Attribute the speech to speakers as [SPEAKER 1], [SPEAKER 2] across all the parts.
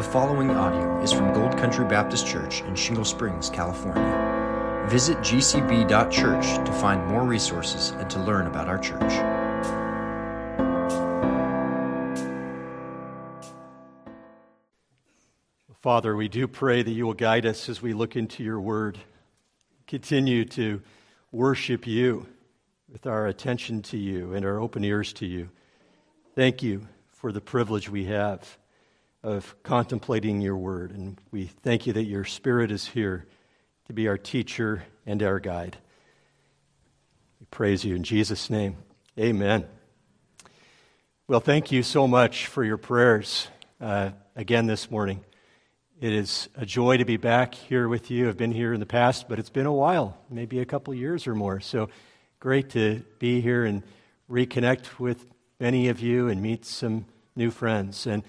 [SPEAKER 1] The following audio is from Gold Country Baptist Church in Shingle Springs, California. Visit gcb.church to find more resources and to learn about our church.
[SPEAKER 2] Father, we do pray that you will guide us as we look into your word. Continue to worship you with our attention to you and our open ears to you. Thank you for the privilege we have of contemplating your word. And we thank you that your spirit is here to be our teacher and our guide. We praise you in Jesus' name. Amen. Well, thank you so much for your prayers uh, again this morning. It is a joy to be back here with you. I've been here in the past, but it's been a while, maybe a couple years or more. So great to be here and reconnect with many of you and meet some new friends. And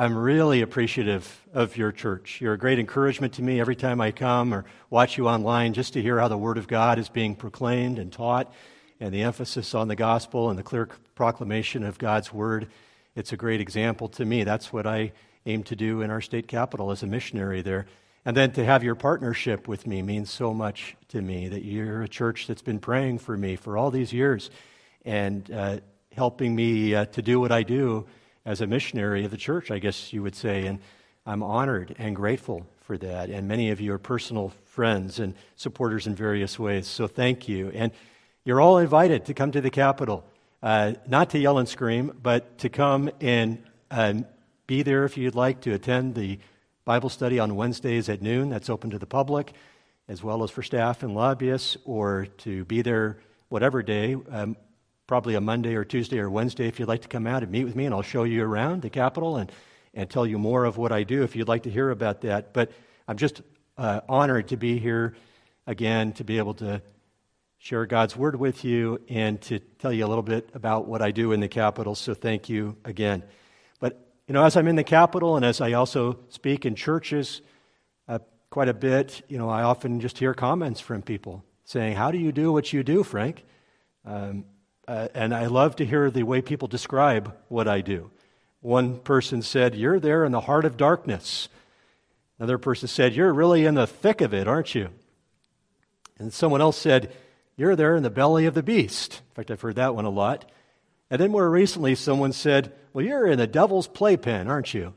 [SPEAKER 2] I'm really appreciative of your church. You're a great encouragement to me every time I come or watch you online just to hear how the Word of God is being proclaimed and taught and the emphasis on the gospel and the clear proclamation of God's Word. It's a great example to me. That's what I aim to do in our state capital as a missionary there. And then to have your partnership with me means so much to me that you're a church that's been praying for me for all these years and uh, helping me uh, to do what I do as a missionary of the church, I guess you would say. And I'm honored and grateful for that. And many of you are personal friends and supporters in various ways. So thank you. And you're all invited to come to the Capitol, uh, not to yell and scream, but to come and um, be there if you'd like to attend the Bible study on Wednesdays at noon. That's open to the public, as well as for staff and lobbyists, or to be there whatever day. Um, probably a Monday or Tuesday or Wednesday if you'd like to come out and meet with me, and I'll show you around the Capitol and, and tell you more of what I do if you'd like to hear about that. But I'm just uh, honored to be here again, to be able to share God's Word with you and to tell you a little bit about what I do in the Capitol. So thank you again. But, you know, as I'm in the Capitol and as I also speak in churches uh, quite a bit, you know, I often just hear comments from people saying, How do you do what you do, Frank? Um, uh, and I love to hear the way people describe what I do. One person said, You're there in the heart of darkness. Another person said, You're really in the thick of it, aren't you? And someone else said, You're there in the belly of the beast. In fact, I've heard that one a lot. And then more recently, someone said, Well, you're in the devil's playpen, aren't you?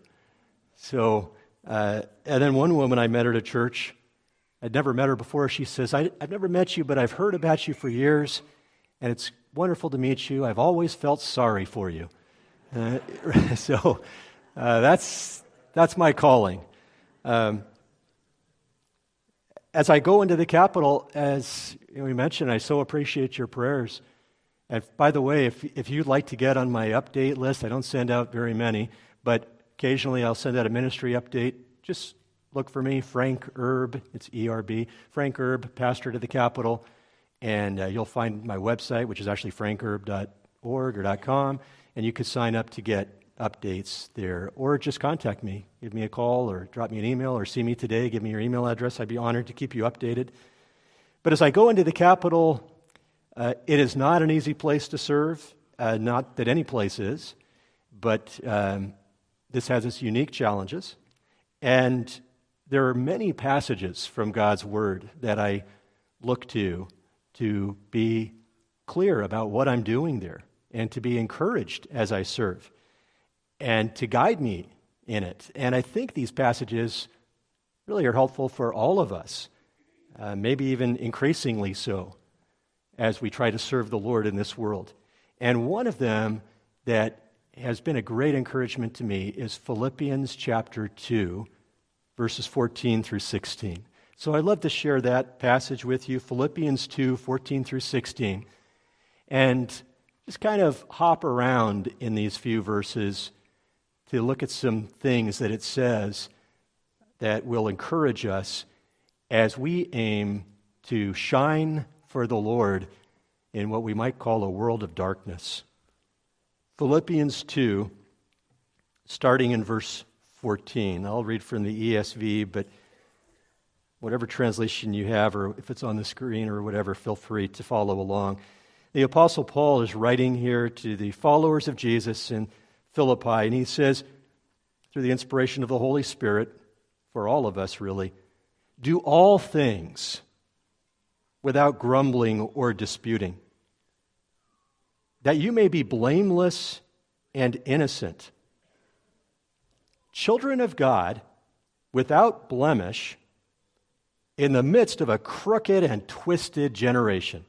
[SPEAKER 2] So, uh, and then one woman I met at a church, I'd never met her before, she says, I, I've never met you, but I've heard about you for years, and it's wonderful to meet you. I've always felt sorry for you. Uh, so uh, that's, that's my calling. Um, as I go into the Capitol, as we mentioned, I so appreciate your prayers. And by the way, if, if you'd like to get on my update list, I don't send out very many, but occasionally I'll send out a ministry update. Just look for me, Frank Erb, it's E R B, Frank Erb, pastor to the Capitol. And uh, you'll find my website, which is actually frankerb.org or .com, and you could sign up to get updates there. Or just contact me. Give me a call or drop me an email or see me today. Give me your email address. I'd be honored to keep you updated. But as I go into the Capitol, uh, it is not an easy place to serve. Uh, not that any place is, but um, this has its unique challenges. And there are many passages from God's Word that I look to to be clear about what I'm doing there and to be encouraged as I serve and to guide me in it. And I think these passages really are helpful for all of us, uh, maybe even increasingly so as we try to serve the Lord in this world. And one of them that has been a great encouragement to me is Philippians chapter 2, verses 14 through 16. So I'd love to share that passage with you, Philippians 2 14 through 16, and just kind of hop around in these few verses to look at some things that it says that will encourage us as we aim to shine for the Lord in what we might call a world of darkness. Philippians 2, starting in verse 14. I'll read from the ESV, but whatever translation you have, or if it's on the screen or whatever, feel free to follow along. The Apostle Paul is writing here to the followers of Jesus in Philippi, and he says, through the inspiration of the Holy Spirit, for all of us really, do all things without grumbling or disputing, that you may be blameless and innocent, children of God without blemish in the midst of a crooked and twisted generation,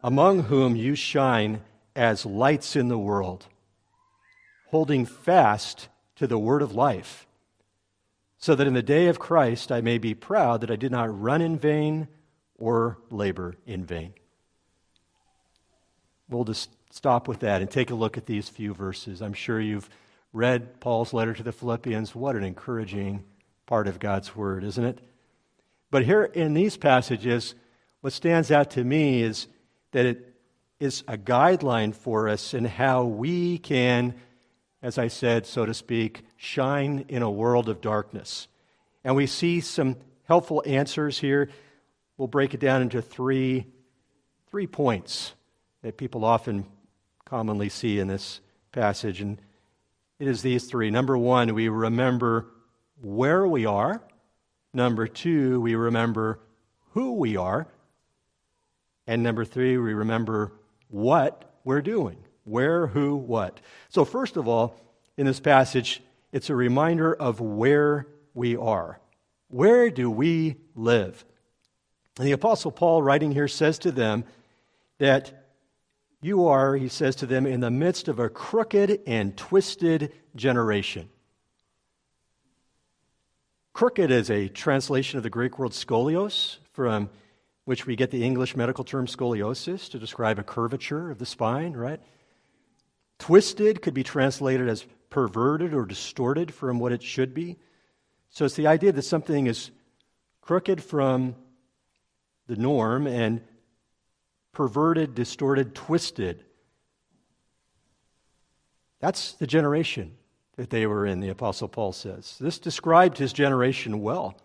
[SPEAKER 2] among whom you shine as lights in the world, holding fast to the word of life, so that in the day of Christ I may be proud that I did not run in vain or labor in vain. We'll just stop with that and take a look at these few verses. I'm sure you've read Paul's letter to the Philippians. What an encouraging part of God's word, isn't it? But here in these passages, what stands out to me is that it is a guideline for us in how we can, as I said, so to speak, shine in a world of darkness. And we see some helpful answers here. We'll break it down into three, three points that people often commonly see in this passage. And it is these three. Number one, we remember where we are. Number two, we remember who we are. And number three, we remember what we're doing. Where, who, what. So, first of all, in this passage, it's a reminder of where we are. Where do we live? And the Apostle Paul, writing here, says to them that you are, he says to them, in the midst of a crooked and twisted generation. Crooked is a translation of the Greek word scolios, from which we get the English medical term scoliosis to describe a curvature of the spine, right? Twisted could be translated as perverted or distorted from what it should be. So it's the idea that something is crooked from the norm and perverted, distorted, twisted. That's the generation that they were in, the Apostle Paul says. This described his generation well.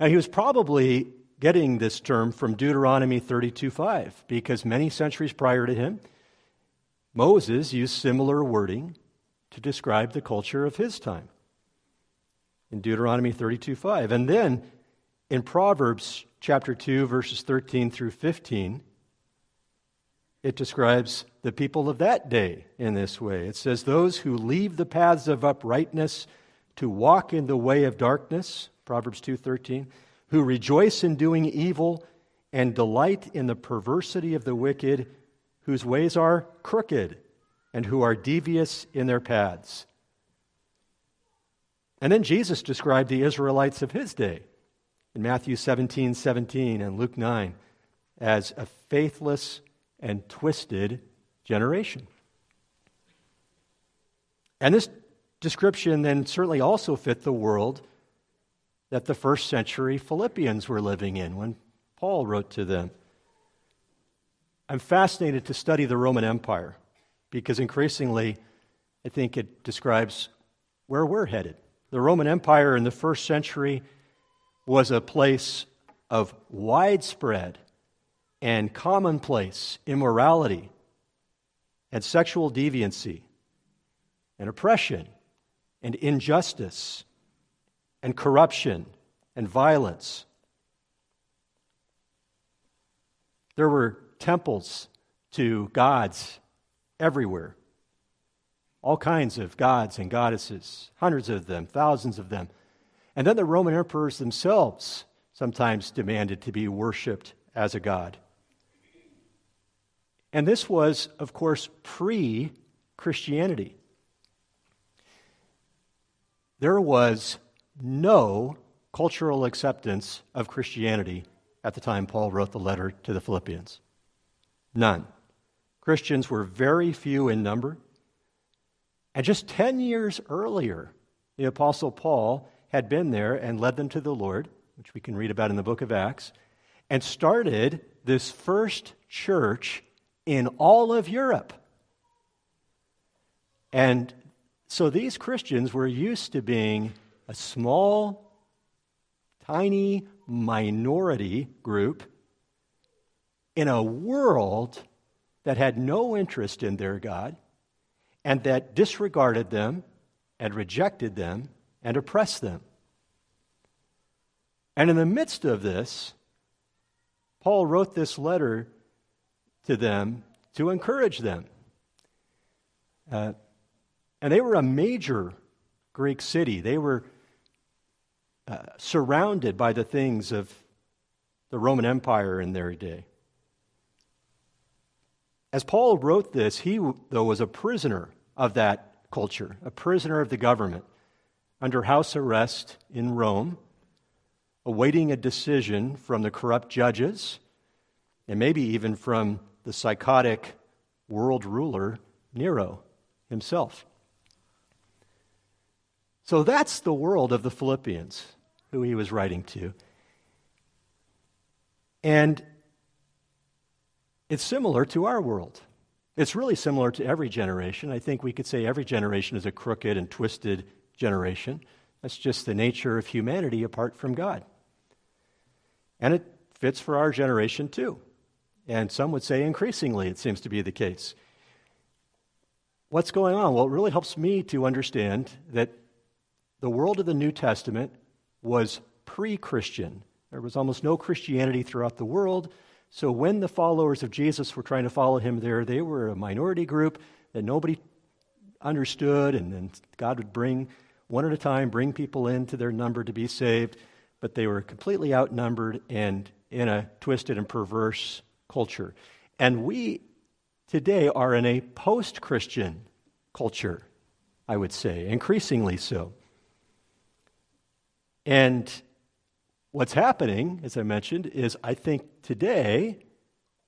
[SPEAKER 2] Now, he was probably getting this term from Deuteronomy 32:5 because many centuries prior to him, Moses used similar wording to describe the culture of his time. In Deuteronomy 32:5. And then in Proverbs chapter 2 verses 13 through 15, it describes the people of that day in this way. It says, Those who leave the paths of uprightness to walk in the way of darkness, Proverbs 2:13, who rejoice in doing evil and delight in the perversity of the wicked, whose ways are crooked and who are devious in their paths. And then Jesus described the Israelites of his day in Matthew 17, 17 and Luke 9 as a faithless and twisted generation. And this description then certainly also fit the world that the first century Philippians were living in when Paul wrote to them. I'm fascinated to study the Roman Empire because increasingly I think it describes where we're headed. The Roman Empire in the first century was a place of widespread and commonplace immorality and sexual deviancy and oppression and injustice and corruption and violence. There were temples to gods everywhere. All kinds of gods and goddesses, hundreds of them, thousands of them. And then the Roman emperors themselves sometimes demanded to be worshiped as a god. And this was, of course, pre Christianity. There was no cultural acceptance of Christianity at the time Paul wrote the letter to the Philippians. None. Christians were very few in number. And just 10 years earlier, the Apostle Paul had been there and led them to the Lord, which we can read about in the book of Acts, and started this first church in all of Europe. And so these Christians were used to being a small, tiny minority group in a world that had no interest in their God and that disregarded them and rejected them and oppressed them. And in the midst of this, Paul wrote this letter to them to encourage them. Uh, and they were a major Greek city. They were uh, surrounded by the things of the Roman Empire in their day. As Paul wrote this, he, though, was a prisoner of that culture, a prisoner of the government, under house arrest in Rome, awaiting a decision from the corrupt judges, and maybe even from the psychotic world ruler, Nero himself. So that's the world of the Philippians, who he was writing to. And it's similar to our world. It's really similar to every generation. I think we could say every generation is a crooked and twisted generation. That's just the nature of humanity apart from God. And it fits for our generation too. And some would say increasingly it seems to be the case. What's going on? Well, it really helps me to understand that the world of the New Testament was pre Christian. There was almost no Christianity throughout the world. So when the followers of Jesus were trying to follow him there, they were a minority group that nobody understood, and then God would bring one at a time, bring people into their number to be saved, but they were completely outnumbered and in a twisted and perverse culture. And we today are in a post Christian culture, I would say, increasingly so. And what's happening, as I mentioned, is I think today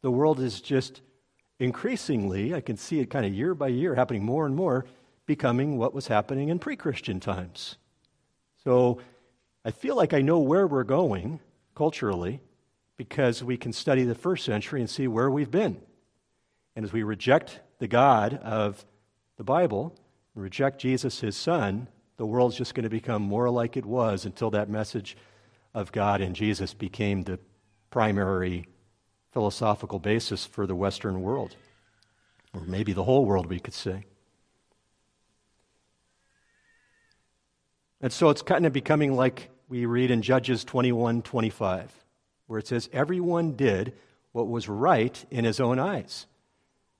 [SPEAKER 2] the world is just increasingly, I can see it kind of year by year happening more and more, becoming what was happening in pre Christian times. So I feel like I know where we're going culturally because we can study the first century and see where we've been. And as we reject the God of the Bible, reject Jesus, his son, the world's just going to become more like it was until that message of God and Jesus became the primary philosophical basis for the Western world, or maybe the whole world, we could say. And so it's kind of becoming like we read in Judges 21 25, where it says, Everyone did what was right in his own eyes.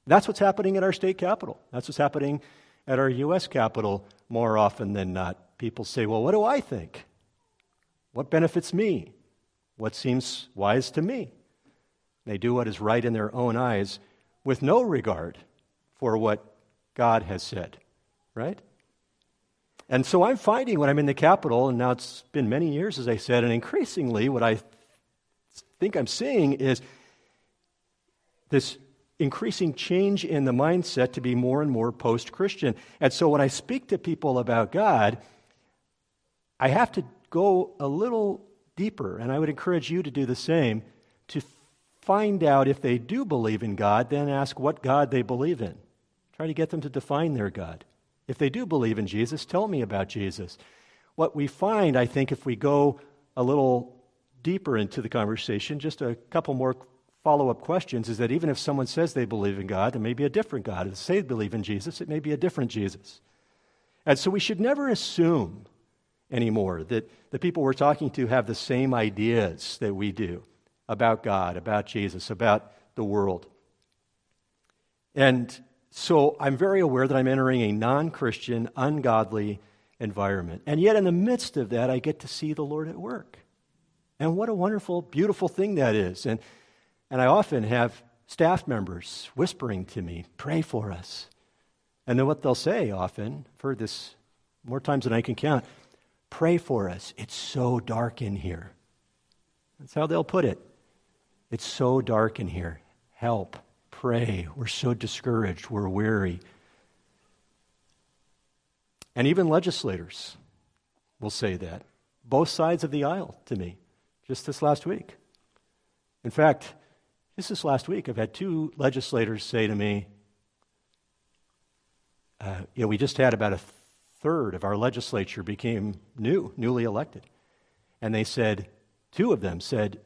[SPEAKER 2] That's what's happening at our state capital. That's what's happening at our U.S. capital more often than not. People say, Well, what do I think? What benefits me? What seems wise to me? They do what is right in their own eyes with no regard for what God has said, right? And so I'm finding when I'm in the capital, and now it's been many years, as I said, and increasingly what I think I'm seeing is this increasing change in the mindset to be more and more post Christian. And so when I speak to people about God, I have to go a little deeper, and I would encourage you to do the same, to find out if they do believe in God, then ask what God they believe in. Try to get them to define their God. If they do believe in Jesus, tell me about Jesus. What we find, I think, if we go a little deeper into the conversation, just a couple more follow up questions, is that even if someone says they believe in God, it may be a different God. If they say they believe in Jesus, it may be a different Jesus. And so we should never assume anymore, that the people we're talking to have the same ideas that we do about God, about Jesus, about the world. And so I'm very aware that I'm entering a non Christian, ungodly environment. And yet, in the midst of that, I get to see the Lord at work. And what a wonderful, beautiful thing that is. And, and I often have staff members whispering to me, Pray for us. And then what they'll say often, I've heard this more times than I can count, Pray for us. It's so dark in here. That's how they'll put it. It's so dark in here. Help. Pray. We're so discouraged. We're weary. And even legislators will say that. Both sides of the aisle to me, just this last week. In fact, just this last week, I've had two legislators say to me, uh, you know, we just had about a third of our legislature became new, newly elected. And they said, two of them said,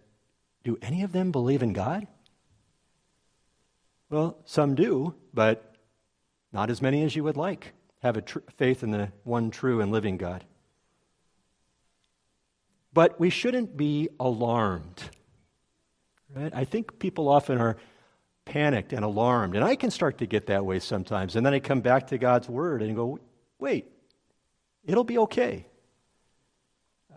[SPEAKER 2] Do any of them believe in God? Well, some do, but not as many as you would like. have a tr- faith in the one true and living God. But we shouldn't be alarmed. Right? I think people often are panicked and alarmed, and I can start to get that way sometimes. And then I come back to God's Word and go, wait, it'll be okay.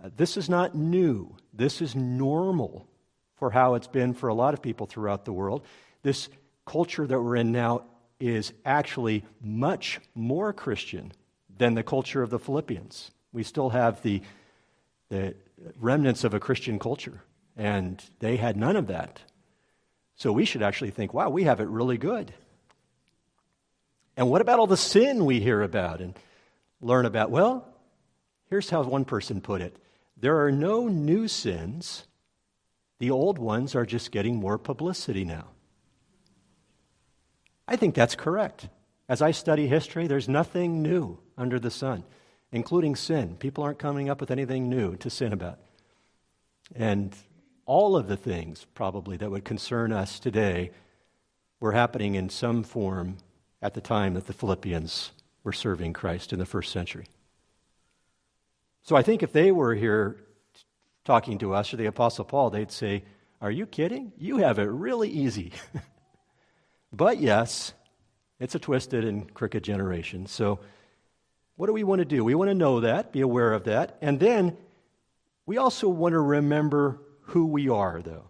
[SPEAKER 2] Uh, this is not new. This is normal for how it's been for a lot of people throughout the world. This culture that we're in now is actually much more Christian than the culture of the Philippians. We still have the, the remnants of a Christian culture, and they had none of that. So we should actually think, wow, we have it really good. And what about all the sin we hear about and learn about? Well, here's how one person put it there are no new sins, the old ones are just getting more publicity now. I think that's correct. As I study history, there's nothing new under the sun, including sin. People aren't coming up with anything new to sin about. And all of the things, probably, that would concern us today were happening in some form at the time that the Philippians were serving Christ in the first century. So I think if they were here talking to us, or the Apostle Paul, they'd say, Are you kidding? You have it really easy. but yes, it's a twisted and crooked generation. So what do we want to do? We want to know that, be aware of that, and then we also want to remember who we are, though.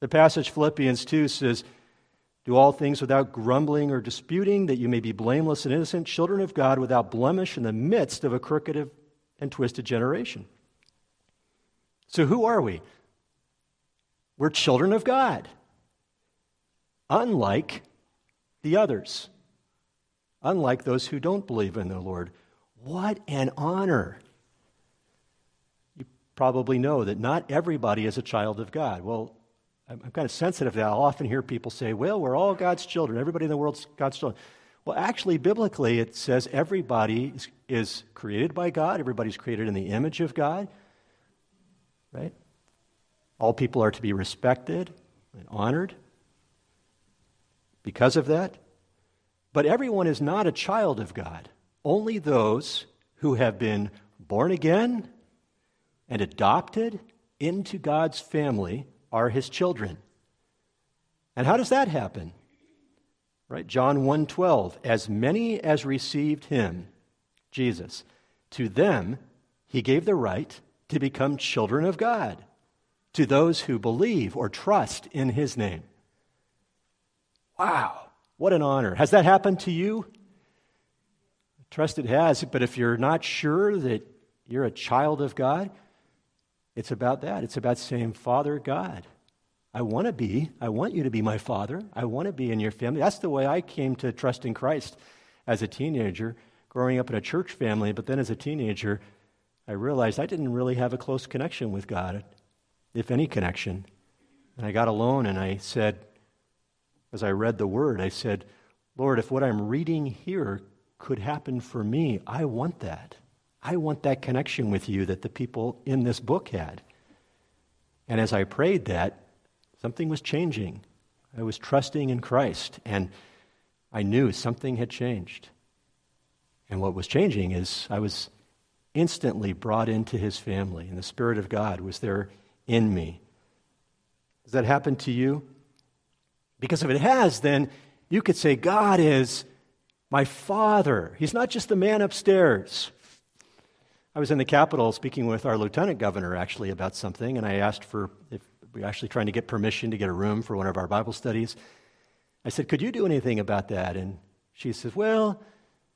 [SPEAKER 2] The passage Philippians 2 says, Do all things without grumbling or disputing, that you may be blameless and innocent, children of God without blemish in the midst of a crooked and twisted generation. So, who are we? We're children of God, unlike the others, unlike those who don't believe in the Lord. What an honor! You probably know that not everybody is a child of God. Well, I'm, kind of sensitive to that. I'll often hear people say, well, we're all God's children. Everybody in the world's God's children. Well, actually, biblically, it says everybody is created by God, everybody's created in the image of God, right? All people are to be respected and honored because of that. But everyone is not a child of God. Only those who have been born again and adopted into God's family are his children. And how does that happen? Right? John 1:12, as many as received him, Jesus, to them he gave the right to become children of God, to those who believe or trust in his name. Wow, what an honor. Has that happened to you? Trust it has, but if you're not sure that you're a child of God, it's about that. It's about saying, Father God, I want to be, I want you to be my father. I want to be in your family. That's the way I came to trust in Christ as a teenager, growing up in a church family. But then as a teenager, I realized I didn't really have a close connection with God, if any connection. And I got alone and I said, as I read the word, I said, Lord, if what I'm reading here could happen for me, I want that. I want that connection with you that the people in this book had. And as I prayed that, something was changing. I was trusting in Christ, and I knew something had changed. And what was changing is I was instantly brought into his family, and the Spirit of God was there in me. Has that happened to you? Because if it has, then you could say, God is my Father. He's not just the man upstairs. I was in the Capitol speaking with our lieutenant governor actually about something, and I asked for if we were actually trying to get permission to get a room for one of our Bible studies. I said, Could you do anything about that? And she says, Well,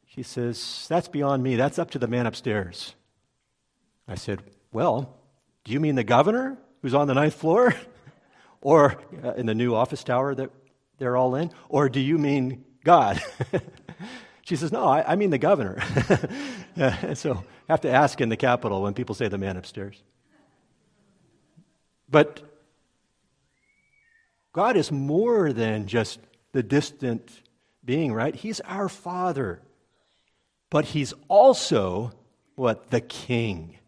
[SPEAKER 2] she says, That's beyond me. That's up to the man upstairs. I said, Well, do you mean the governor who's on the ninth floor? or uh, in the new office tower that they're all in? Or do you mean God? She says, No, I, I mean the governor. so I have to ask in the Capitol when people say the man upstairs. But God is more than just the distant being, right? He's our Father. But He's also what? The King.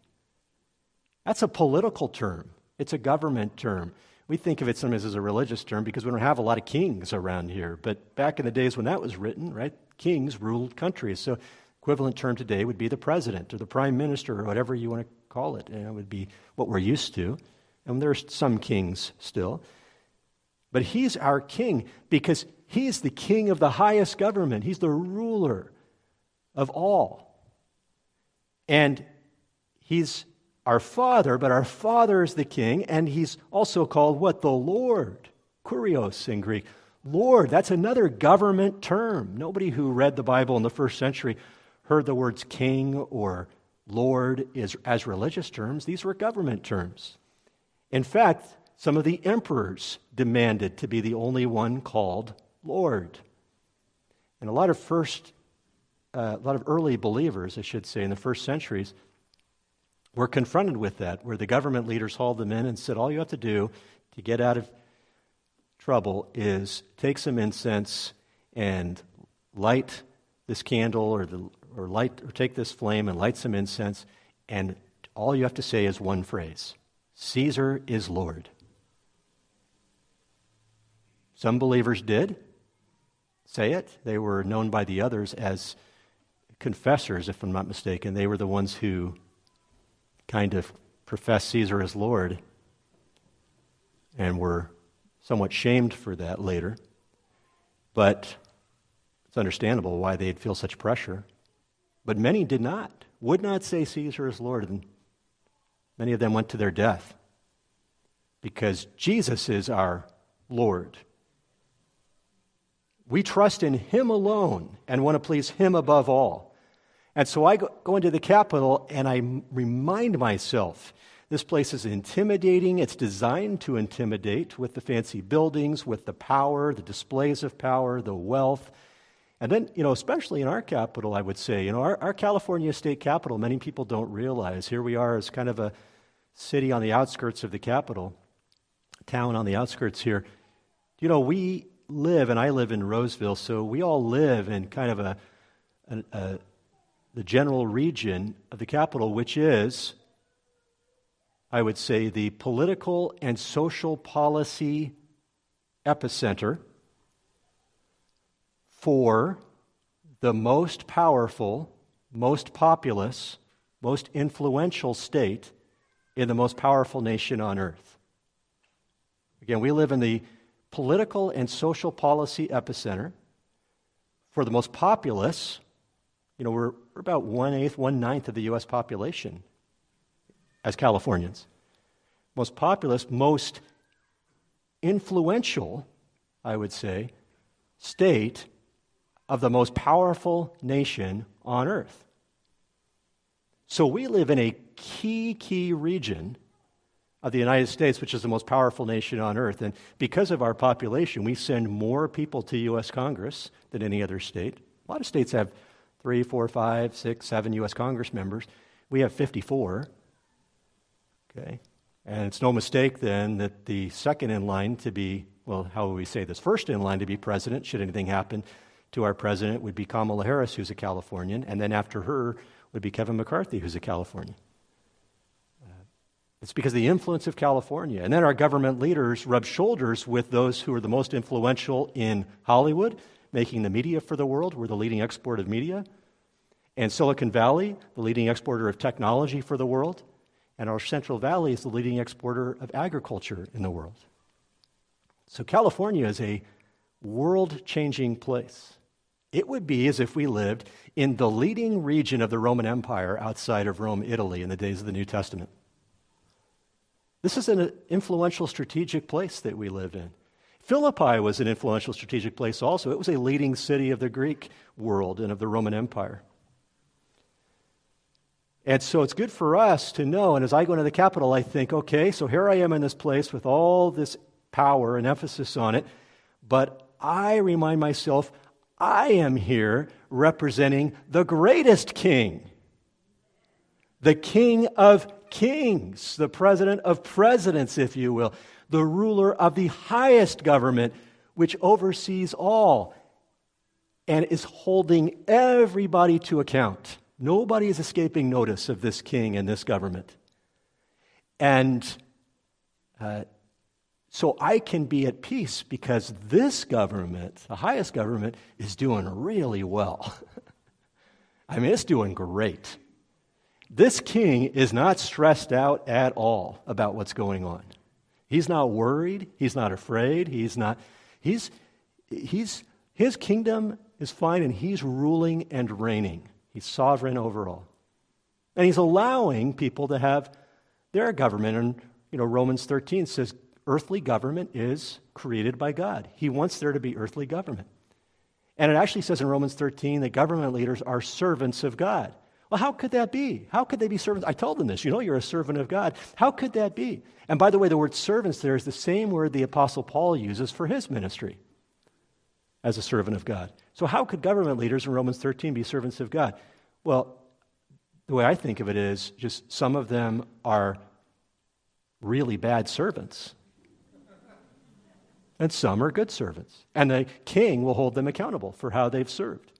[SPEAKER 2] That's a political term, it's a government term. We think of it sometimes as a religious term because we don't have a lot of kings around here. But back in the days when that was written, right, kings ruled countries. So Equivalent term today would be the president or the prime minister or whatever you want to call it. And it would be what we're used to. And there's some kings still. But he's our king because he's the king of the highest government. He's the ruler of all. And he's our father, but our father is the king, and he's also called what? The Lord. Kurios in Greek. Lord, that's another government term. Nobody who read the Bible in the first century heard the words king or Lord as, religious terms. These were government terms. In fact, some of the emperors demanded to be the only one called Lord. And a lot of first, uh, a lot of early believers, I should say, in the first centuries, were confronted with that, where the government leaders hauled them in and said, All you have to do to get out of trouble is take some incense and light this candle or, the, or, light, or take this flame and light some incense, and all you have to say is one phrase Caesar is Lord. Some believers did say it. They were known by the others as confessors, if I'm not mistaken. They were the ones who kind of professed Caesar as Lord and were somewhat shamed for that later. But it's understandable why they'd feel such pressure. But many did not, would not say Caesar is Lord, and many of them went to their death because Jesus is our Lord. We trust in Him alone and want to please Him above all. And so I go into the Capitol and I remind myself this place is intimidating. It's designed to intimidate with the fancy buildings, with the power, the displays of power, the wealth. And then, you know, especially in our capital, I would say, you know, our, our California state capital, many people don't realize. Here we are as kind of a city on the outskirts of the capital, town on the outskirts here. You know, we live, and I live in Roseville, so we all live in kind of a, a, a the general region of the capital, which is I would say, the political and social policy epicenter for the most powerful, most populous, most influential state in the most powerful nation on earth. Again, we live in the political and social policy epicenter for the most populous. You know, we're, we're about one eighth, one ninth of the U.S. population as Californians. Most populous, most influential, I would say, state of the most powerful nation on earth. So we live in a key, key region of the United States, which is the most powerful nation on earth. And because of our population, we send more people to U.S. Congress than any other state. A lot of states have three, four, five, six, seven U.S. Congress members. We have 54. Okay? And it's no mistake then that the second in line to be, well, how would we say this? First in line to be president, should anything happen to our president, would be Kamala Harris, who's a Californian. And then after her would be Kevin McCarthy, who's a Californian. It's because of the influence of California. And then our government leaders rub shoulders with those who are the most influential in Hollywood, making the media for the world. We're the leading export of media. And Silicon Valley, the leading exporter of technology for the world and our Central Valley is the leading exporter of agriculture in the world. So California is a world changing place. It would be as if we lived in the leading region of the Roman Empire outside of Rome, Italy, in the days of the New Testament. This is an influential strategic place that we live in. Philippi was an influential strategic place also. It was a leading city of the Greek world and of the Roman Empire. And so it's good for us to know. And as I go into the Capitol, I think, okay, so here I am in this place with all this power and emphasis on it. But I remind myself, I am here representing the greatest king, the king of kings, the president of presidents, if you will, the ruler of the highest government, which oversees all and is holding everybody to account. Nobody is escaping notice of this king and this government. And uh, so I can be at peace because this government, the highest government, is doing really well. I mean, it's doing great. This king is not stressed out at all about what's going on. He's not worried. He's not afraid. He's not, he's, he's, his kingdom is fine and he's ruling and reigning. He's sovereign over all. And he's allowing people to have their government. And, you know, Romans 13 says earthly government is created by God. He wants there to be earthly government. And it actually says in Romans 13 that government leaders are servants of God. Well, how could that be? How could they be servants? I told them this. You know, you're a servant of God. How could that be? And by the way, the word servants there is the same word the Apostle Paul uses for his ministry as a servant of God. So, how could government leaders in Romans 13 be servants of God? Well, the way I think of it is just some of them are really bad servants, and some are good servants. And the king will hold them accountable for how they've served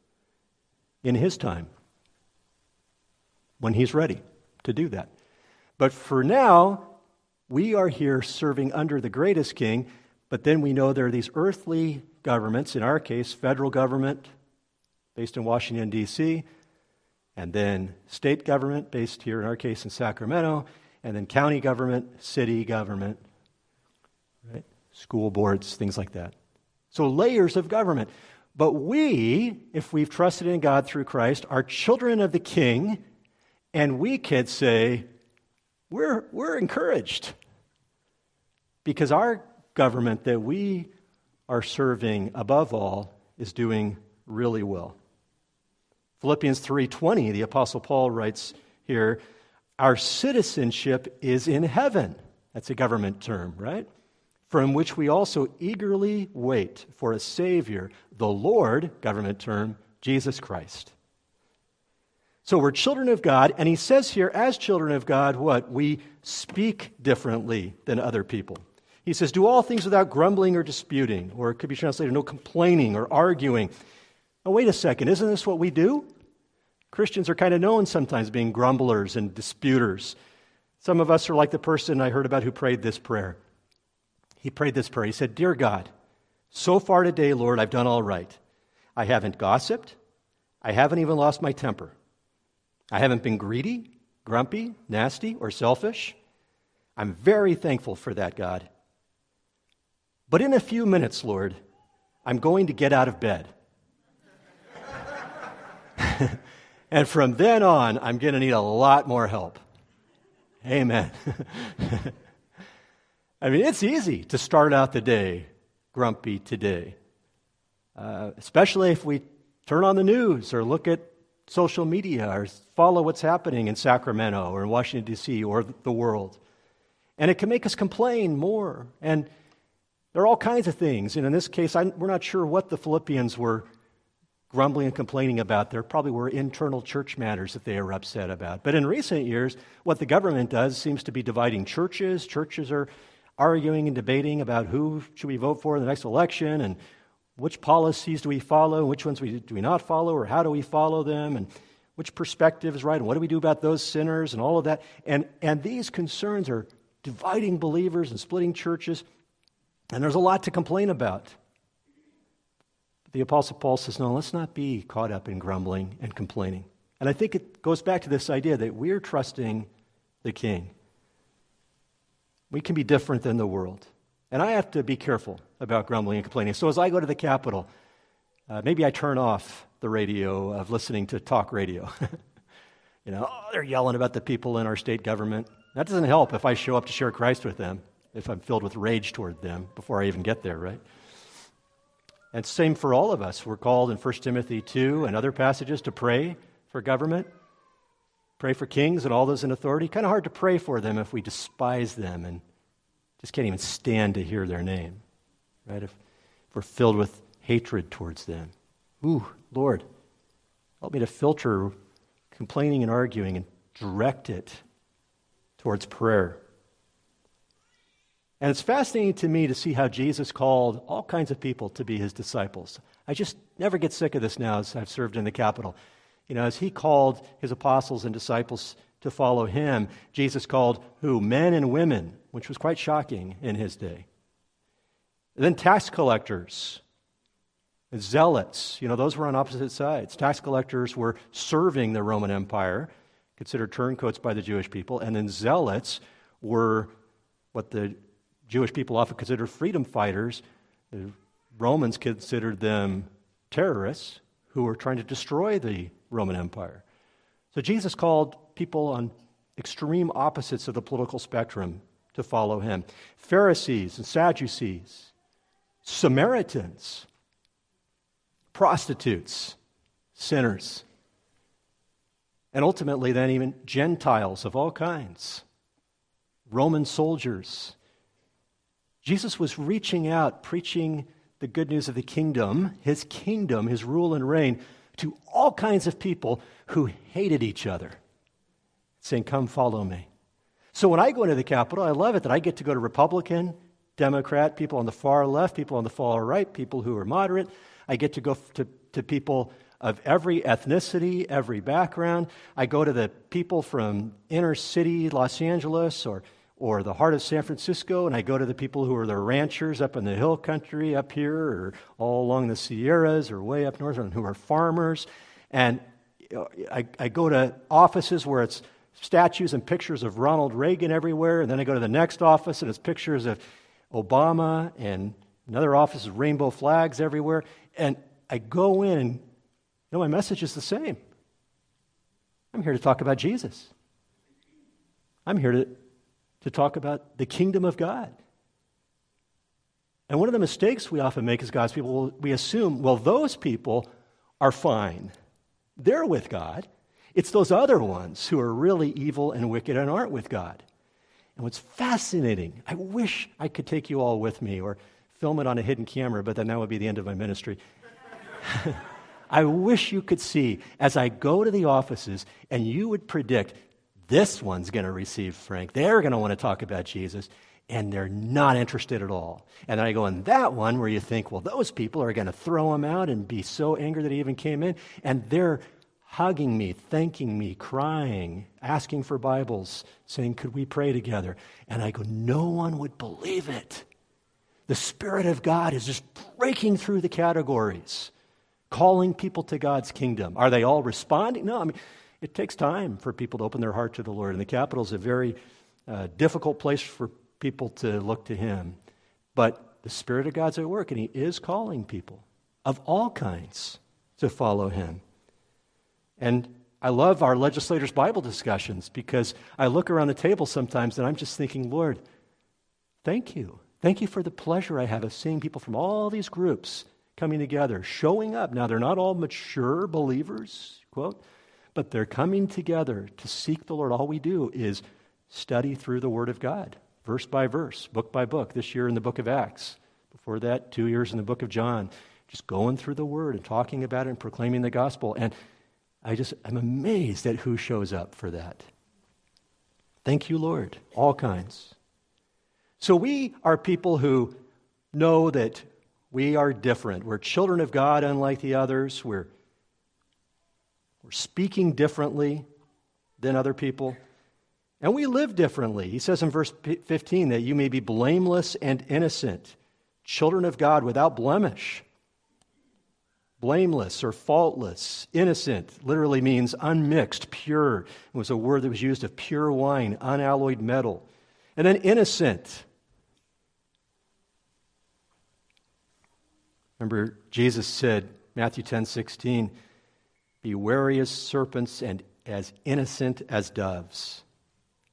[SPEAKER 2] in his time when he's ready to do that. But for now, we are here serving under the greatest king, but then we know there are these earthly governments, in our case, federal government based in Washington, D.C., and then state government based here, in our case, in Sacramento, and then county government, city government, right? school boards, things like that. So, layers of government. But we, if we've trusted in God through Christ, are children of the King, and we could say, we're, we're encouraged because our government that we are serving above all is doing really well. Philippians 3:20 the apostle Paul writes here our citizenship is in heaven. That's a government term, right? From which we also eagerly wait for a savior, the Lord, government term, Jesus Christ. So we're children of God, and he says here, as children of God, what? We speak differently than other people. He says, Do all things without grumbling or disputing, or it could be translated, no complaining or arguing. Now, wait a second, isn't this what we do? Christians are kind of known sometimes being grumblers and disputers. Some of us are like the person I heard about who prayed this prayer. He prayed this prayer. He said, Dear God, so far today, Lord, I've done all right. I haven't gossiped. I haven't even lost my temper. I haven't been greedy, grumpy, nasty, or selfish. I'm very thankful for that, God. But in a few minutes, Lord, I'm going to get out of bed. And from then on, I'm going to need a lot more help. Amen. I mean, it's easy to start out the day grumpy today, uh, especially if we turn on the news or look at social media or follow what's happening in Sacramento or in Washington, D.C. or the world. And it can make us complain more. And there are all kinds of things. And in this case, I, we're not sure what the Philippians were grumbling and complaining about. There probably were internal church matters that they were upset about. But in recent years, what the government does seems to be dividing churches. Churches are arguing and debating about who should we vote for in the next election and which policies do we follow and which ones we, do we not follow or how do we follow them and which perspective is right and what do we do about those sinners and all of that. And, and these concerns are dividing believers and splitting churches. And there's a lot to complain about the Apostle Paul says, no, let's not be caught up in grumbling and complaining. And I think it goes back to this idea that we're trusting the King. We can be different than the world. And I have to be careful about grumbling and complaining. So as I go to the Capitol, uh, maybe I turn off the radio of listening to talk radio. you know, oh, they're yelling about the people in our state government. That doesn't help if I show up to share Christ with them, if I'm filled with rage toward them before I even get there, right? And same for all of us. We're called in 1 Timothy 2 and other passages to pray for government, pray for kings and all those in authority. Kind of hard to pray for them if we despise them and just can't even stand to hear their name, right? If, if we're filled with hatred towards them. Ooh, Lord, help me to filter complaining and arguing and direct it towards prayer. And it's fascinating to me to see how Jesus called all kinds of people to be his disciples. I just never get sick of this now as I've served in the Capitol. You know, as he called his apostles and disciples to follow him, Jesus called who? Men and women, which was quite shocking in his day. And then tax collectors. Zealots, you know, those were on opposite sides. Tax collectors were serving the Roman Empire, considered turncoats by the Jewish people, and then zealots were what the Jewish people often considered freedom fighters. The Romans considered them terrorists who were trying to destroy the Roman Empire. So Jesus called people on extreme opposites of the political spectrum to follow him Pharisees and Sadducees, Samaritans, prostitutes, sinners, and ultimately, then, even Gentiles of all kinds, Roman soldiers. Jesus was reaching out, preaching the good news of the kingdom, his kingdom, his rule and reign, to all kinds of people who hated each other, saying, Come follow me. So when I go into the Capitol, I love it that I get to go to Republican, Democrat, people on the far left, people on the far right, people who are moderate. I get to go to, to people of every ethnicity, every background. I go to the people from inner city Los Angeles or, or the heart of San Francisco, and I go to the people who are the ranchers up in the hill country up here or all along the Sierras or way up north, and who are farmers. And uh, I, I go to offices where it's statues and pictures of Ronald Reagan everywhere. And then I go to the next office and it's pictures of Obama and another office is rainbow flags everywhere. And I go in and you know, my message is the same. I'm here to talk about Jesus. I'm here to, to talk about the kingdom of God. And one of the mistakes we often make as God's people, we assume, well, those people are fine. They're with God. It's those other ones who are really evil and wicked and aren't with God. And what's fascinating, I wish I could take you all with me or film it on a hidden camera, but then that would be the end of my ministry. I wish you could see as I go to the offices and you would predict this one's going to receive Frank. They're going to want to talk about Jesus, and they're not interested at all. And then I go in that one where you think, well, those people are going to throw him out and be so angry that he even came in, and they're hugging me, thanking me, crying, asking for Bibles, saying, Could we pray together? And I go, No one would believe it. The Spirit of God is just breaking through the categories, calling people to God's kingdom. Are they all responding? No, I mean, it takes time for people to open their heart to the Lord. And the Capitol is a very uh, difficult place for people to look to Him. But the Spirit of God's at work, and He is calling people of all kinds to follow Him. And I love our legislators' Bible discussions because I look around the table sometimes and I'm just thinking, Lord, thank you. Thank you for the pleasure I have of seeing people from all these groups coming together, showing up. Now, they're not all mature believers, quote, but they're coming together to seek the Lord. All we do is study through the Word of God, verse by verse, book by book. This year in the book of Acts. Before that, two years in the book of John. Just going through the Word and talking about it and proclaiming the gospel. And I just, I'm amazed at who shows up for that. Thank you, Lord. All kinds. So we are people who know that we are different. We're children of God, unlike the others. We're, we're speaking differently than other people. And we live differently. He says in verse 15 that you may be blameless and innocent, children of God without blemish blameless or faultless, innocent literally means unmixed, pure. It was a word that was used of pure wine, unalloyed metal. And then innocent. Remember, Jesus said, Matthew 10 16, be wary as serpents and as innocent as doves.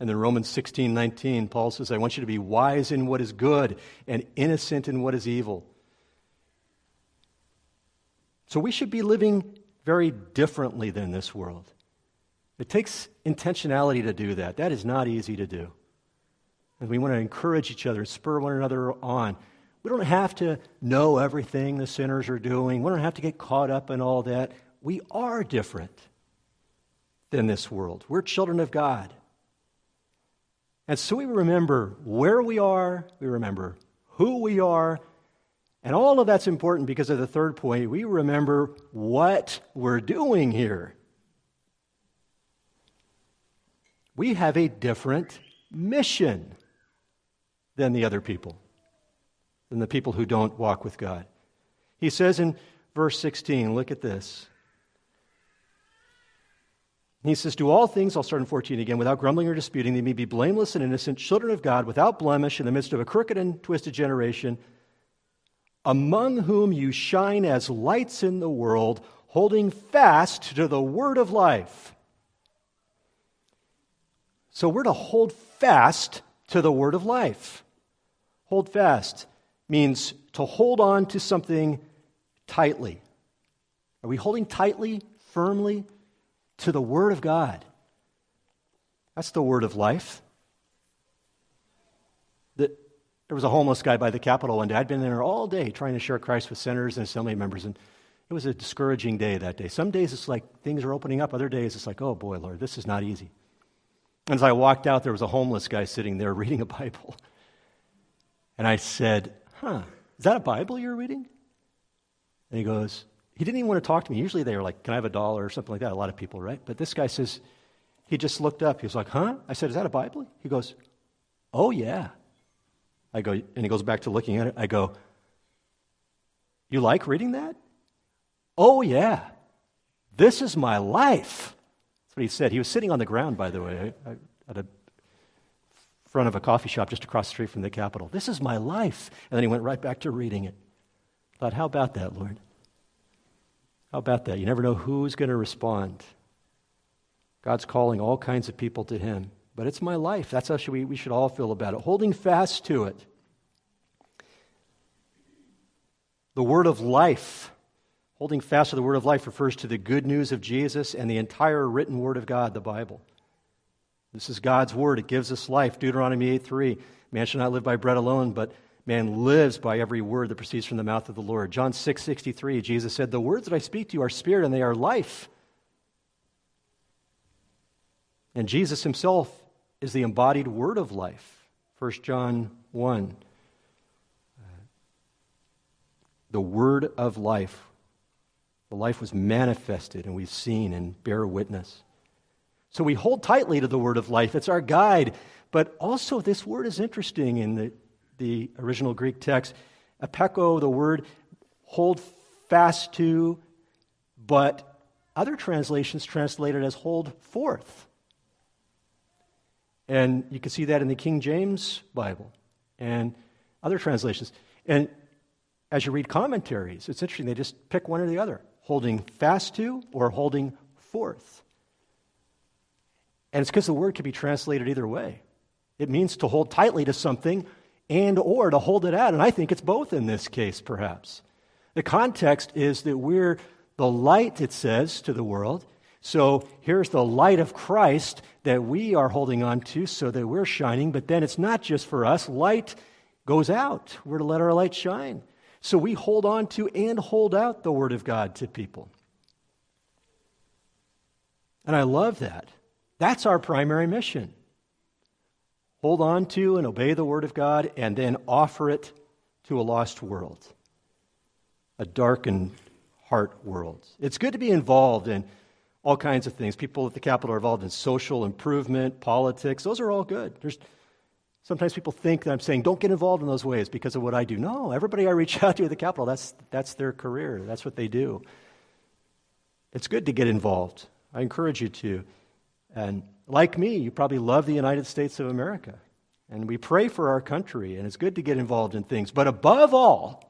[SPEAKER 2] And then Romans 16 19, Paul says, I want you to be wise in what is good and innocent in what is evil. So we should be living very differently than this world. It takes intentionality to do that. That is not easy to do. And we want to encourage each other, spur one another on. We don't have to know everything the sinners are doing. We don't have to get caught up in all that. We are different than this world. We're children of God. And so we remember where we are, we remember who we are, and all of that's important because of the third point. We remember what we're doing here. We have a different mission than the other people, than the people who don't walk with God. He says in verse 16. Look at this. He says, Do all things, I'll start in 14 again, without grumbling or disputing, they may be blameless and innocent, children of God, without blemish, in the midst of a crooked and twisted generation, among whom you shine as lights in the world, holding fast to the word of life. So we're to hold fast to the word of life. Hold fast means to hold on to something tightly. Are we holding tightly, firmly to the word of God? That's the word of life. The, there was a homeless guy by the Capitol one day. I'd been there all day trying to share Christ with senators and assembly members, and it was a discouraging day that day. Some days it's like things are opening up, other days it's like, oh boy, Lord, this is not easy. And as I walked out, there was a homeless guy sitting there reading a Bible. And I said, Huh, is that a Bible you're reading? And he goes, He didn't even want to talk to me. Usually they were like, Can I have a dollar or something like that? A lot of people, right? But this guy says, He just looked up. He was like, Huh? I said, Is that a Bible? He goes, Oh, yeah. I go, and he goes back to looking at it. I go, You like reading that? Oh, yeah. This is my life. That's what he said. He was sitting on the ground, by the way, at a front of a coffee shop just across the street from the Capitol. This is my life. And then he went right back to reading it. Thought, how about that, Lord? How about that? You never know who's going to respond. God's calling all kinds of people to Him. But it's my life. That's how we, we should all feel about it. Holding fast to it. The word of life. Holding fast to the word of life refers to the good news of Jesus and the entire written word of God, the Bible. This is God's word. It gives us life. Deuteronomy 8 3. Man shall not live by bread alone, but man lives by every word that proceeds from the mouth of the Lord. John 6 63. Jesus said, The words that I speak to you are spirit and they are life. And Jesus himself is the embodied word of life. 1 John 1. Uh, the word of life. The life was manifested, and we've seen and bear witness. So we hold tightly to the word of life. It's our guide. But also, this word is interesting in the, the original Greek text. Epecho, the word hold fast to, but other translations translate it as hold forth. And you can see that in the King James Bible and other translations. And as you read commentaries, it's interesting, they just pick one or the other holding fast to or holding forth. And it's because the word can be translated either way. It means to hold tightly to something and or to hold it out. And I think it's both in this case, perhaps. The context is that we're the light, it says, to the world. So here's the light of Christ that we are holding on to so that we're shining. But then it's not just for us. Light goes out. We're to let our light shine. So we hold on to and hold out the Word of God to people. And I love that. That's our primary mission. Hold on to and obey the Word of God and then offer it to a lost world, a darkened heart world. It's good to be involved in all kinds of things. People at the Capitol are involved in social improvement, politics. Those are all good. There's, sometimes people think that I'm saying, don't get involved in those ways because of what I do. No, everybody I reach out to at the Capitol, that's, that's their career, that's what they do. It's good to get involved. I encourage you to. And like me, you probably love the United States of America. And we pray for our country, and it's good to get involved in things. But above all,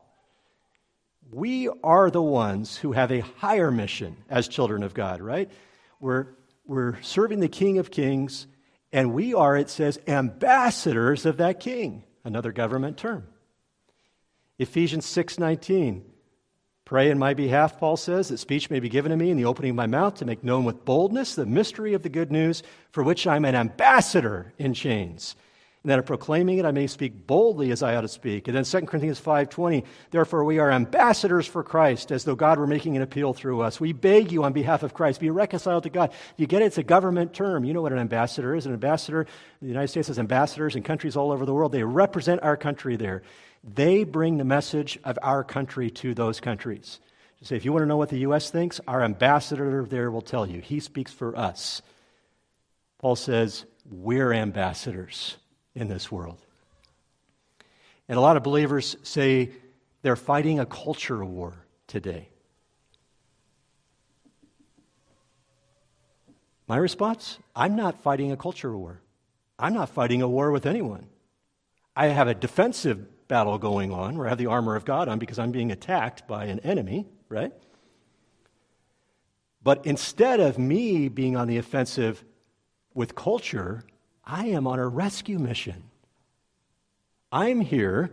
[SPEAKER 2] we are the ones who have a higher mission as children of God, right? We're, we're serving the King of Kings, and we are, it says, ambassadors of that King, another government term. Ephesians 6:19 Pray in my behalf, Paul says, that speech may be given to me in the opening of my mouth to make known with boldness the mystery of the good news for which I'm an ambassador in chains. And that in proclaiming it, I may speak boldly as I ought to speak. And then 2 Corinthians 5.20, therefore we are ambassadors for Christ, as though God were making an appeal through us. We beg you on behalf of Christ, be reconciled to God. You get it? It's a government term. You know what an ambassador is. An ambassador, the United States has ambassadors in countries all over the world. They represent our country there. They bring the message of our country to those countries. Say, if you want to know what the U.S. thinks, our ambassador there will tell you. He speaks for us. Paul says, we're ambassadors in this world. And a lot of believers say they're fighting a culture war today. My response I'm not fighting a culture war. I'm not fighting a war with anyone. I have a defensive battle going on where I have the armor of God on because I'm being attacked by an enemy, right? But instead of me being on the offensive with culture, I am on a rescue mission. I'm here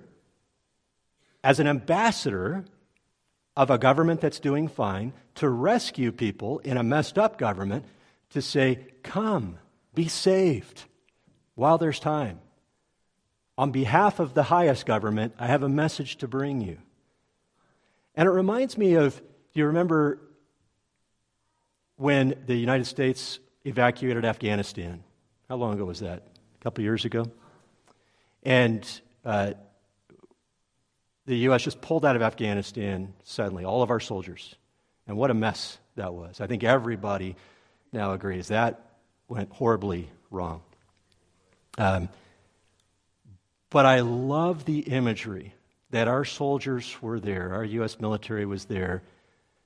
[SPEAKER 2] as an ambassador of a government that's doing fine to rescue people in a messed up government to say, Come, be saved while there's time. On behalf of the highest government, I have a message to bring you. And it reminds me of do you remember when the United States evacuated Afghanistan? How long ago was that? A couple years ago? And uh, the U.S. just pulled out of Afghanistan suddenly, all of our soldiers. And what a mess that was. I think everybody now agrees that went horribly wrong. Um, but I love the imagery that our soldiers were there, our U.S. military was there,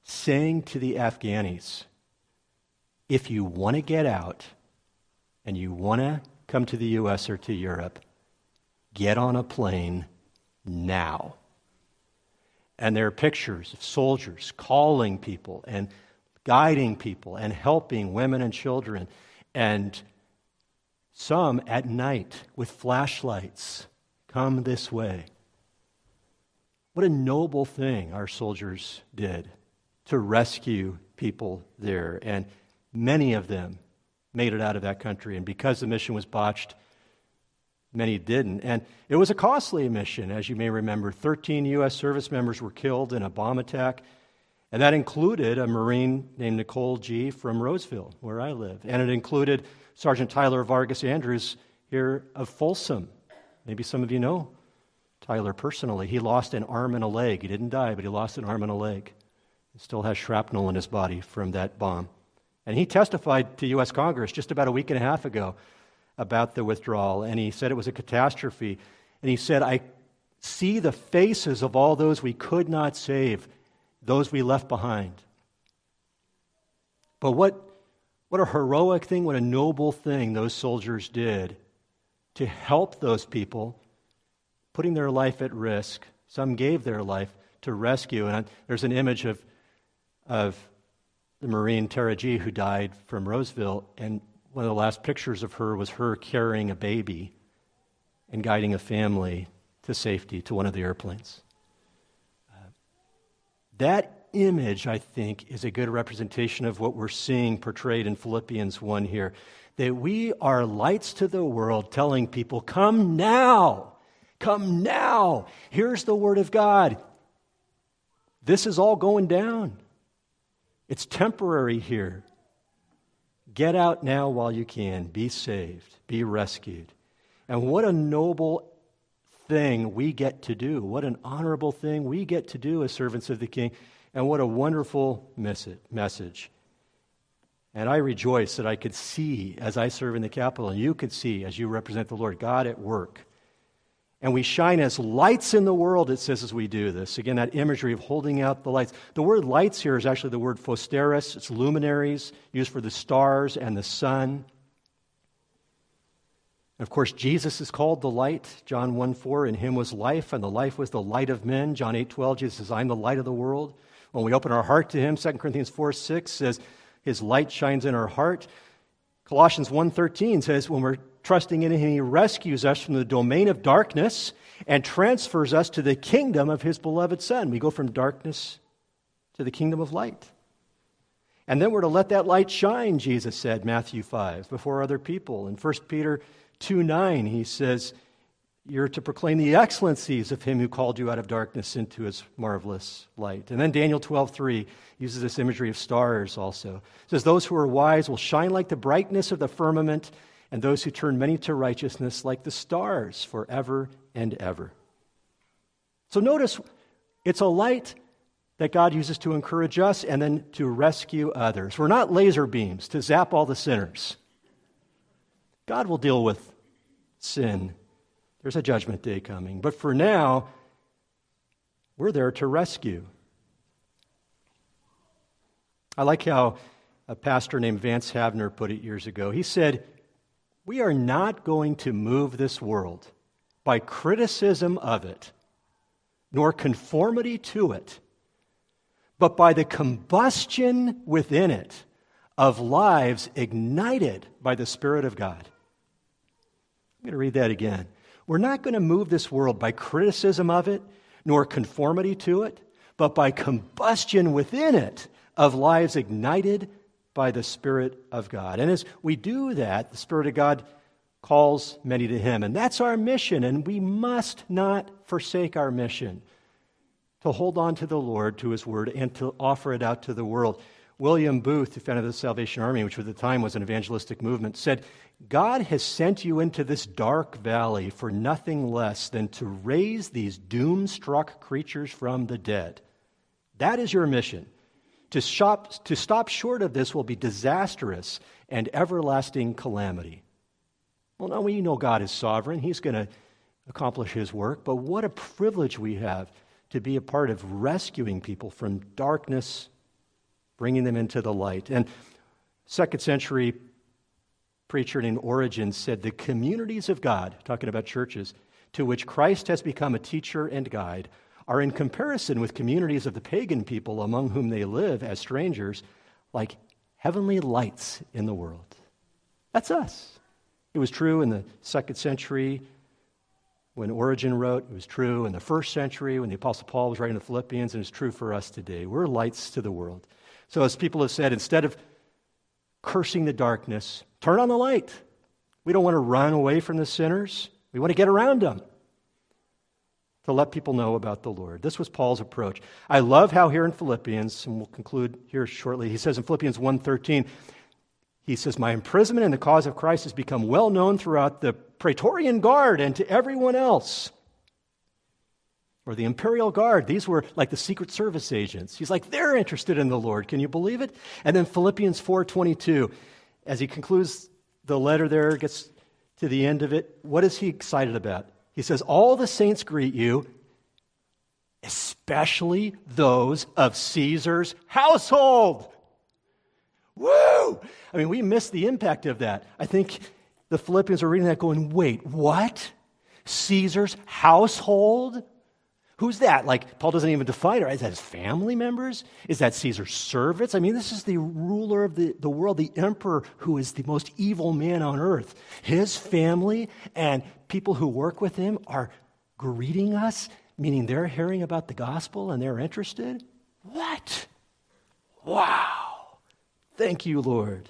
[SPEAKER 2] saying to the Afghanis, if you want to get out and you want to come to the U.S. or to Europe, get on a plane now. And there are pictures of soldiers calling people and guiding people and helping women and children, and some at night with flashlights come this way. What a noble thing our soldiers did to rescue people there. And many of them made it out of that country. And because the mission was botched, many didn't. And it was a costly mission, as you may remember. 13 U.S. service members were killed in a bomb attack. And that included a Marine named Nicole Gee. from Roseville, where I live. And it included Sergeant Tyler Vargas Andrews here of Folsom. Maybe some of you know Tyler personally. He lost an arm and a leg. He didn't die, but he lost an arm and a leg. He still has shrapnel in his body from that bomb. And he testified to U.S. Congress just about a week and a half ago about the withdrawal, and he said it was a catastrophe. And he said, I see the faces of all those we could not save, those we left behind. But what, what a heroic thing, what a noble thing those soldiers did to help those people, putting their life at risk. Some gave their life to rescue. And there's an image of, of the Marine Tara G, who died from Roseville, and one of the last pictures of her was her carrying a baby and guiding a family to safety to one of the airplanes. Uh, that image, I think, is a good representation of what we're seeing portrayed in Philippians 1 here. That we are lights to the world, telling people, Come now! Come now! Here's the Word of God. This is all going down. It's temporary here. Get out now while you can. Be saved. Be rescued. And what a noble thing we get to do. What an honorable thing we get to do as servants of the King. And what a wonderful message. And I rejoice that I could see as I serve in the Capitol, and you could see as you represent the Lord, God at work and we shine as lights in the world, it says as we do this. Again, that imagery of holding out the lights. The word lights here is actually the word phosteres, it's luminaries, used for the stars and the sun. And of course, Jesus is called the light. John 1 4, in him was life, and the life was the light of men. John 8 12, Jesus says, I'm the light of the world. When we open our heart to him, 2 Corinthians 4 6 says, his light shines in our heart. Colossians 1:13 says when we're trusting in him he rescues us from the domain of darkness and transfers us to the kingdom of his beloved son. We go from darkness to the kingdom of light. And then we're to let that light shine, Jesus said, Matthew 5, before other people. In 1 Peter 2 9, he says, you're to proclaim the excellencies of him who called you out of darkness into his marvelous light. And then Daniel 12:3 uses this imagery of stars also. It says those who are wise will shine like the brightness of the firmament and those who turn many to righteousness like the stars forever and ever. So notice it's a light that God uses to encourage us and then to rescue others. We're not laser beams to zap all the sinners. God will deal with sin there's a judgment day coming. But for now, we're there to rescue. I like how a pastor named Vance Havner put it years ago. He said, We are not going to move this world by criticism of it, nor conformity to it, but by the combustion within it of lives ignited by the Spirit of God. I'm going to read that again. We're not going to move this world by criticism of it, nor conformity to it, but by combustion within it of lives ignited by the Spirit of God. And as we do that, the Spirit of God calls many to Him. And that's our mission, and we must not forsake our mission to hold on to the Lord, to His Word, and to offer it out to the world. William Booth, the founder of the Salvation Army, which at the time was an evangelistic movement, said, God has sent you into this dark valley for nothing less than to raise these doom struck creatures from the dead. That is your mission. To, shop, to stop short of this will be disastrous and everlasting calamity. Well, now we know God is sovereign. He's going to accomplish his work, but what a privilege we have to be a part of rescuing people from darkness, bringing them into the light. And second century preacher named Origen said the communities of God, talking about churches, to which Christ has become a teacher and guide, are in comparison with communities of the pagan people among whom they live as strangers, like heavenly lights in the world. That's us. It was true in the second century when Origen wrote. It was true in the first century when the Apostle Paul was writing the Philippians, and it's true for us today. We're lights to the world. So, as people have said, instead of cursing the darkness, turn on the light. We don't want to run away from the sinners, we want to get around them to let people know about the Lord. This was Paul's approach. I love how here in Philippians, and we'll conclude here shortly, he says in Philippians 1:13, he says, My imprisonment in the cause of Christ has become well known throughout the Praetorian Guard and to everyone else. Or the Imperial Guard. These were like the Secret Service agents. He's like, they're interested in the Lord. Can you believe it? And then Philippians 4.22, as he concludes the letter there, gets to the end of it, what is he excited about? He says, All the saints greet you, especially those of Caesar's household. Woo! I mean, we miss the impact of that. I think the Philippians are reading that going, wait, what? Caesar's household? Who's that? Like, Paul doesn't even define it. Is that his family members? Is that Caesar's servants? I mean, this is the ruler of the, the world, the emperor who is the most evil man on earth. His family and people who work with him are greeting us, meaning they're hearing about the gospel and they're interested? What? Wow. Thank you, Lord.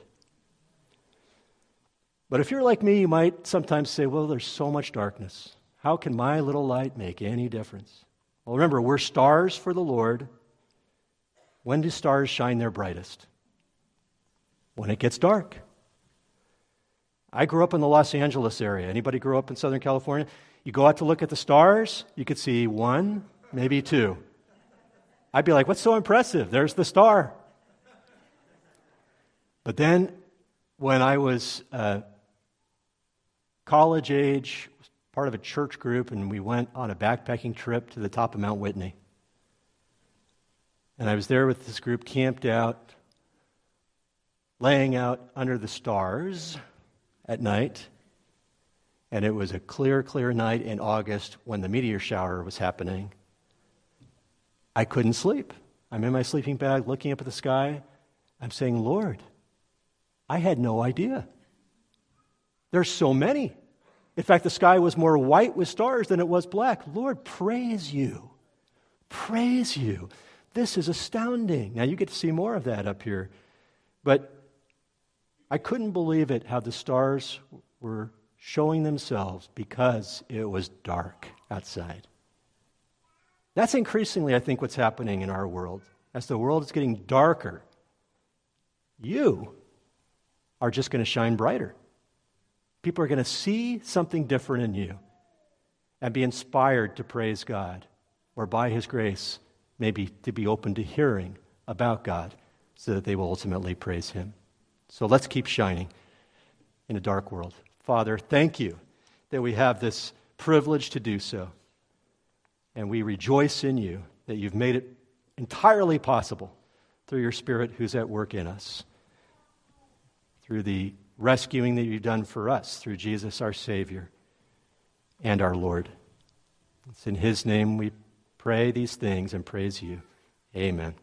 [SPEAKER 2] But if you're like me, you might sometimes say, well, there's so much darkness. How can my little light make any difference? Well, remember, we're stars for the Lord. When do stars shine their brightest? When it gets dark. I grew up in the Los Angeles area. Anybody grew up in Southern California? You go out to look at the stars, you could see one, maybe two. I'd be like, what's so impressive? There's the star. But then, when I was uh, college age, part of a church group, and we went on a backpacking trip to the top of Mount Whitney. And I was there with this group, camped out, laying out under the stars at night. And it was a clear, clear night in August when the meteor shower was happening. I couldn't sleep. I'm in my sleeping bag looking up at the sky. I'm saying, Lord, I had no idea. There's so many. In fact, the sky was more white with stars than it was black. Lord, praise you. Praise you. This is astounding. Now, you get to see more of that up here. But I couldn't believe it how the stars were showing themselves because it was dark outside. That's increasingly, I think, what's happening in our world. As the world is getting darker, you are just going to shine brighter. People are going to see something different in you and be inspired to praise God, or by His grace, maybe to be open to hearing about God so that they will ultimately praise Him. So let's keep shining in a dark world. Father, thank you that we have this privilege to do so. And we rejoice in you that you've made it entirely possible through your Spirit who's at work in us. through the rescuing that you've done for us through Jesus our Savior and our Lord. It's in His name we pray these things and praise you. Amen.